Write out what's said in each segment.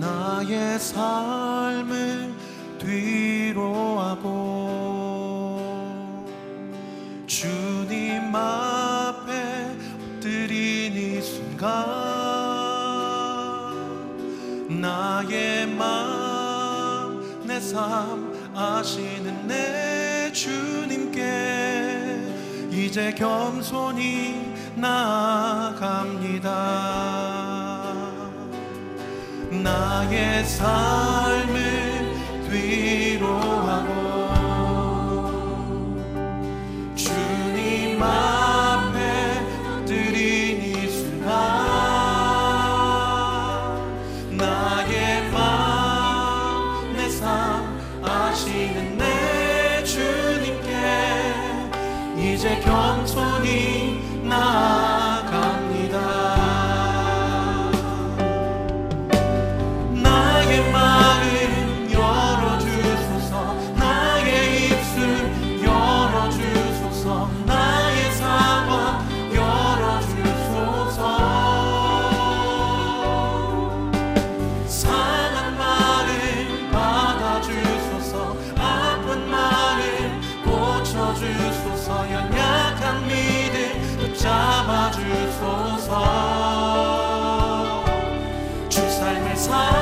나의 삶을 뒤로하고 주님 앞에 엎드린 이 순간 나의 마음 내 삶 아시는 내 주님께 이제 겸손히 나아갑니다. 나의 삶을 time.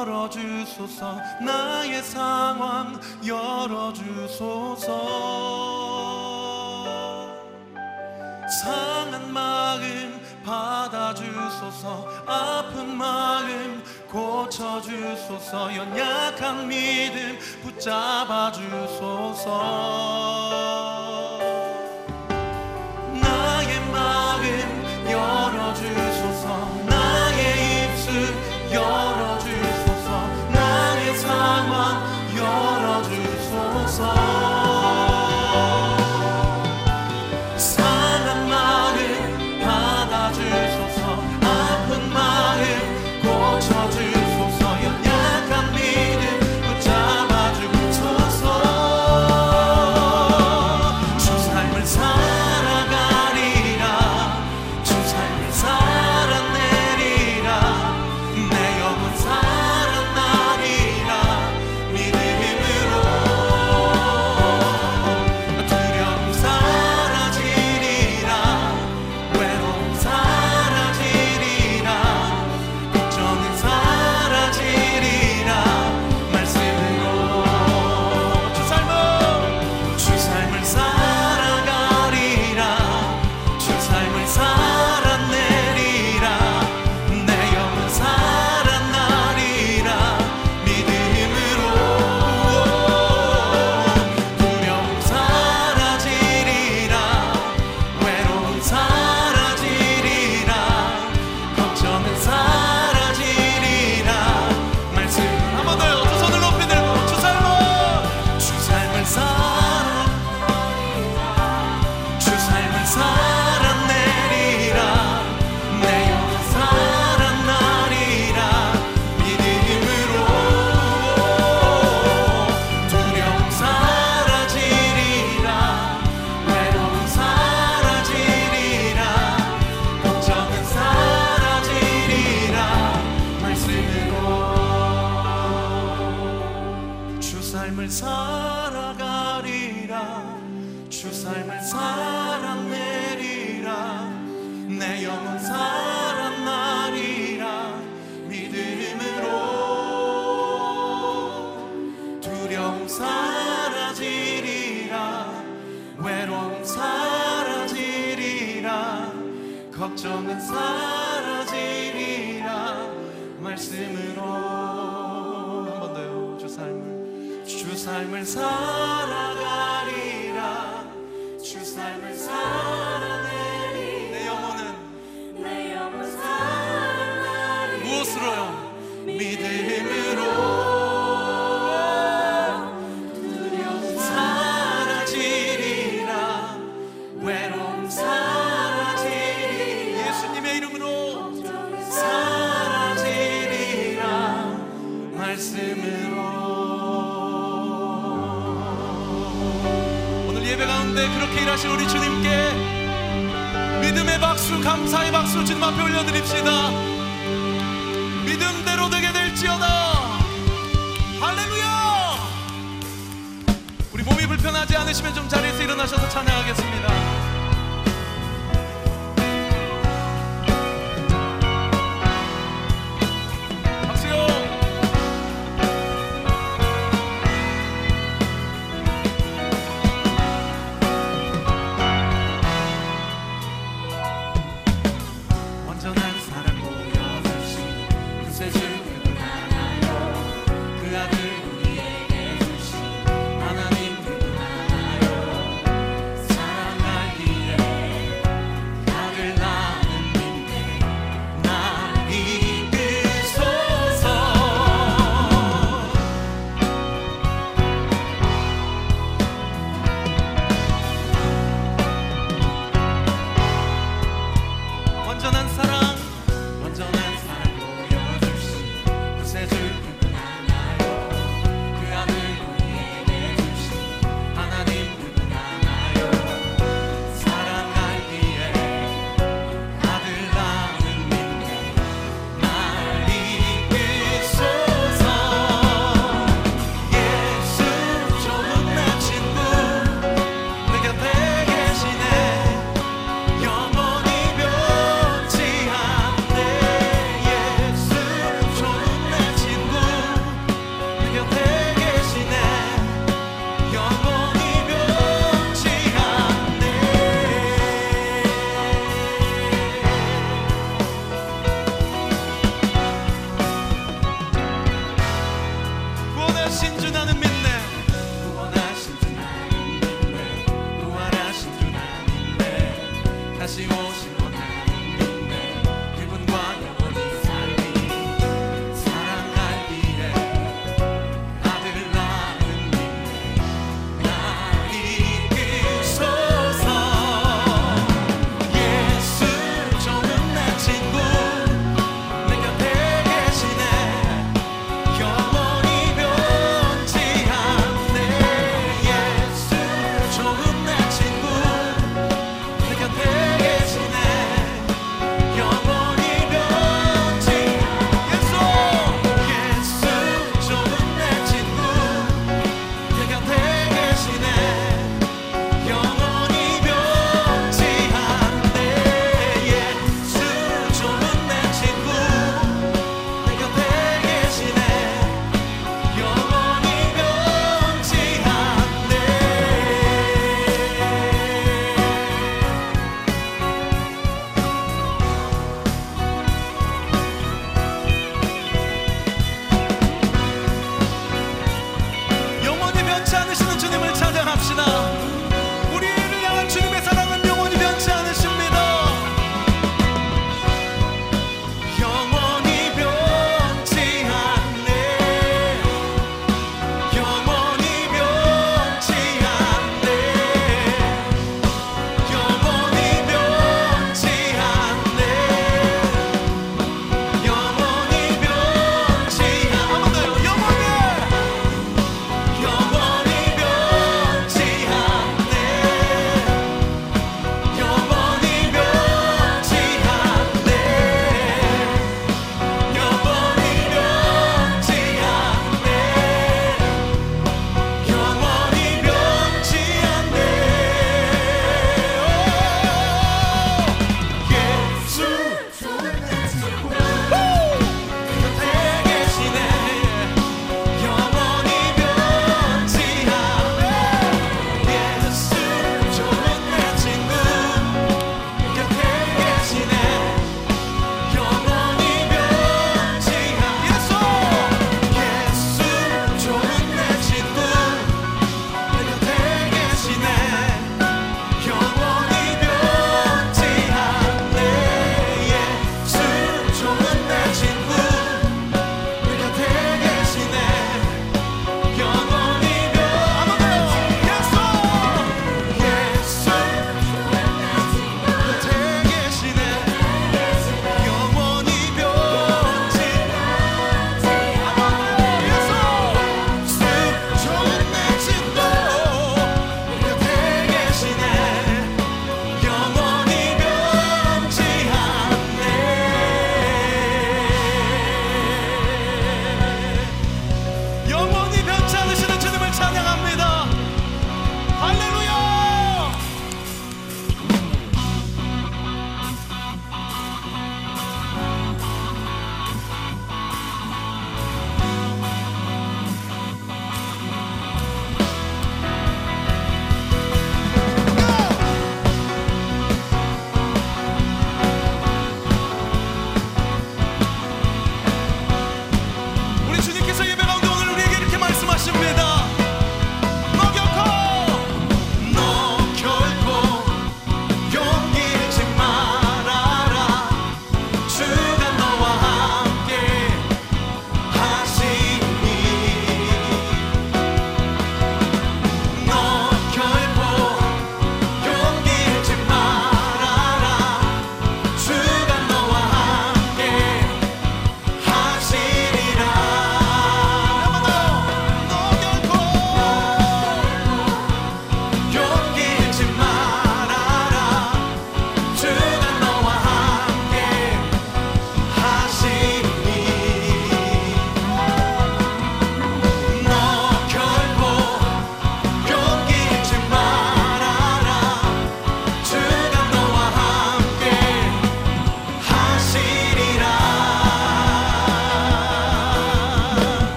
열어주소서. 나의 상황 열어주소서. 상한 마음 받아주소서. 아픈 마음 고쳐주소서. 연약한 믿음 붙잡아주소서. 걱정은 사라지리라 말씀으로. 한 번 더요 주 삶을. 주 삶을 살아가리라. 주 삶을 살아내리 내 영혼은 내 영혼 살아내리 무엇으로요? 믿음으로. 그렇게 일하신 우리 주님께 믿음의 박수 감사의 박수 주님 앞에 올려드립시다. 믿음대로 되게 될지어다. 할렐루야! 우리 몸이 불편하지 않으시면 좀 자리에서 일어나셔서 찬양하겠습니다.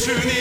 düşüneyim